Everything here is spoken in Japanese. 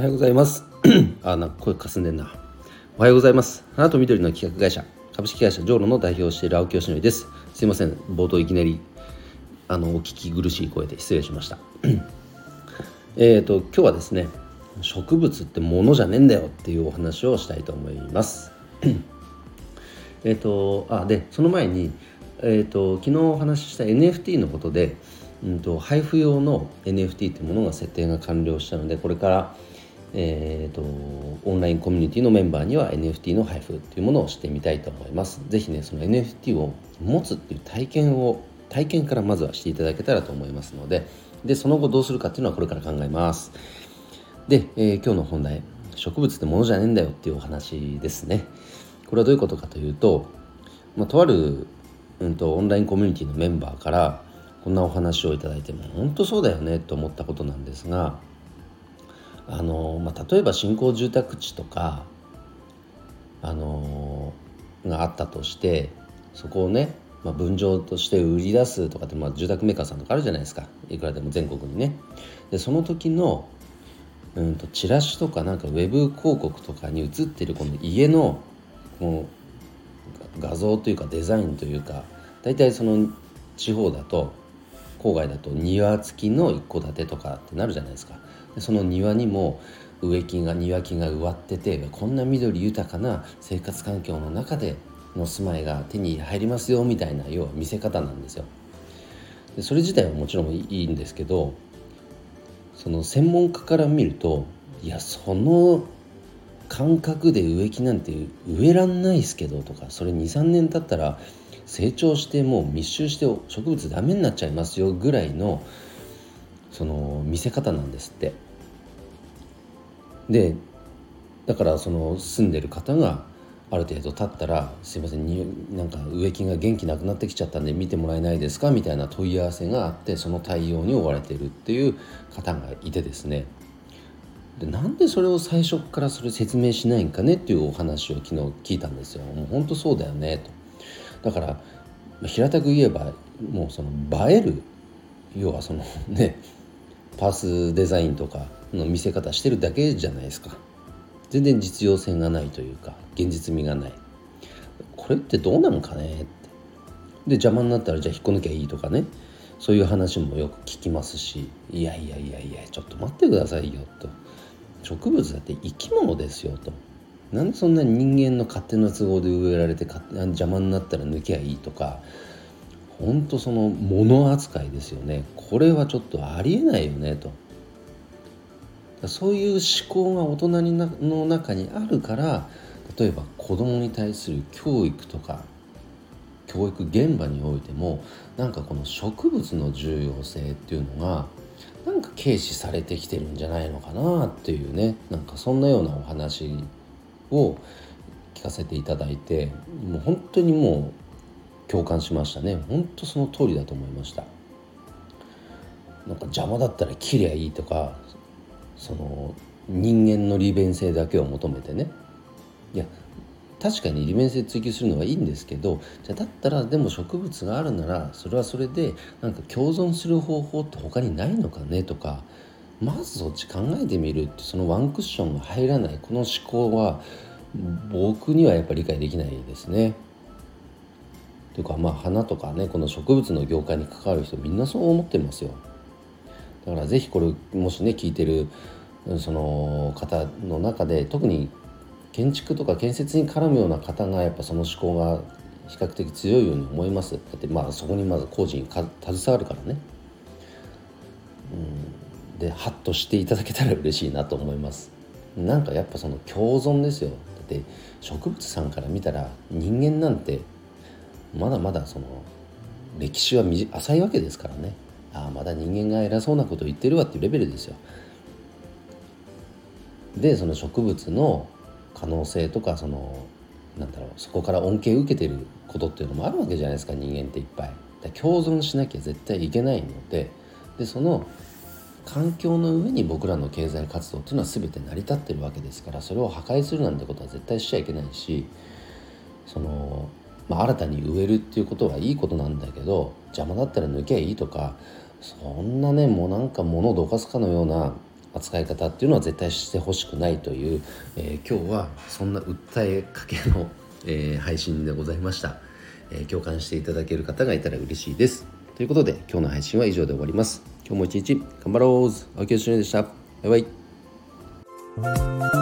おはようございます。あなんか声かすんでんな。おはようございます。花と緑の企画会社。株式会社ジョーロの代表をしている青木よしのりです。すいません。冒頭いきなりあのお聞き苦しい声で失礼しました。えっと今日はですね植物ってものじゃねえんだよっていうお話をしたいと思います。えっとあでその前にえーと、昨日お話しした NFT のことで、うんと、配布用の NFT というものが設定が完了したのでこれから、えーと、オンラインコミュニティのメンバーには NFT の配布というものをしてみたいと思います。ぜひねその NFT を持つっていう体験を体験からまずはしていただけたらと思いますのででその後どうするかっていうのはこれから考えます。で、えー、今日の本題植物ってものじゃねえんだよっていうお話ですね。これはどういうことかというと、まあ、とあるうんと、オンラインコミュニティのメンバーからこんなお話をいただいても本当そうだよねと思ったことなんですがあの、まあ、例えば新興住宅地とかあのがあったとしてそこをね、まあ、分譲として売り出すとかって、まあ、住宅メーカーさんとかあるじゃないですかいくらでも全国にね。でその時のうんとチラシとかなんかウェブ広告とかに映ってるこの家のこの画像というかデザインというか大体その地方だと郊外だと庭付きの一戸建てとかってなるじゃないですか。でその庭にも植木が庭木が植わっててこんな緑豊かな生活環境の中での住まいが手に入りますよみたいな要は見せ方なんですよ。でそれ自体はもちろんいいんですけどその専門家から見るといやその感覚で植木なんて植えらんないですけどとかそれ23年経ったら成長してもう密集して植物ダメになっちゃいますよぐらいのその見せ方なんですってでだからその住んでる方がある程度経ったら「すいませんになんか植木が元気なくなってきちゃったんで見てもらえないですか?」みたいな問い合わせがあってその対応に追われてるっていう方がいてですねでなんでそれを最初からそれ説明しないんかねっていうお話を昨日聞いたんですよ。もう本当そうだよねと。だから平たく言えばもうその映える要はその ねパースデザインとかの見せ方してるだけじゃないですか。全然実用性がないというか現実味がない。これってどうなのかねって。で邪魔になったらじゃあ引っこ抜きゃいいとかねそういう話もよく聞きますしいやいやいやいやちょっと待ってくださいよと。植物だって生き物ですよとなんでそんなに人間の勝手な都合で植えられて邪魔になったら抜きゃいいとかほんとその物扱いですよね。これはちょっとありえないよねと。そういう思考が大人になの中にあるから例えば子供に対する教育とか教育現場においてもなんかこの植物の重要性っていうのがなんか軽視されてきてるんじゃないのかなっていうねなんかそんなようなお話を聞かせていただいてもう本当にもう共感しましたね。本当その通りだと思いました。なんか邪魔だったら切りゃいいとかその人間の利便性だけを求めてね。いや確かに利便性追求するのはいいんですけどじゃだったらでも植物があるならそれはそれでなんか共存する方法って他にないのかねとかまずそっち考えてみるってそのワンクッションが入らないこの思考は僕にはやっぱり理解できないですね。というかまあ花とかねこの植物の業界に関わる人みんなそう思ってますよ。だから是非これもしね聞いてるその方の中で特に建築とか建設に絡むような方がやっぱその思考が比較的強いように思いますだってまあそこにまず工事に携わるからね、でハッとしていただけたら嬉しいなと思います。なんかやっぱその共存ですよ。だって植物さんから見たら人間なんてまだまだその歴史は浅いわけですからね。ああまだ人間が偉そうなことを言ってるわっていうレベルですよ。でその植物の可能性とかそのなんだろうそこから恩恵を受けてることっていうのもあるわけじゃないですか人間っていっぱい。共存しなきゃ絶対いけないので。でその環境の上に僕らの経済活動っていうのは全て成り立ってるわけですからそれを破壊するなんてことは絶対しちゃいけないしその、まあ、新たに植えるっていうことはいいことなんだけど邪魔だったら抜けばいいとかそんなねもうなんか物をどかすかのような扱い方っていうのは絶対してほしくないという、えー、今日はそんな訴えかけの、えー、配信でございました、えー、共感していただける方がいたら嬉しいです。ということで今日の配信は以上で終わります。今日も一日頑張ろう。秋吉でした。バイバイ。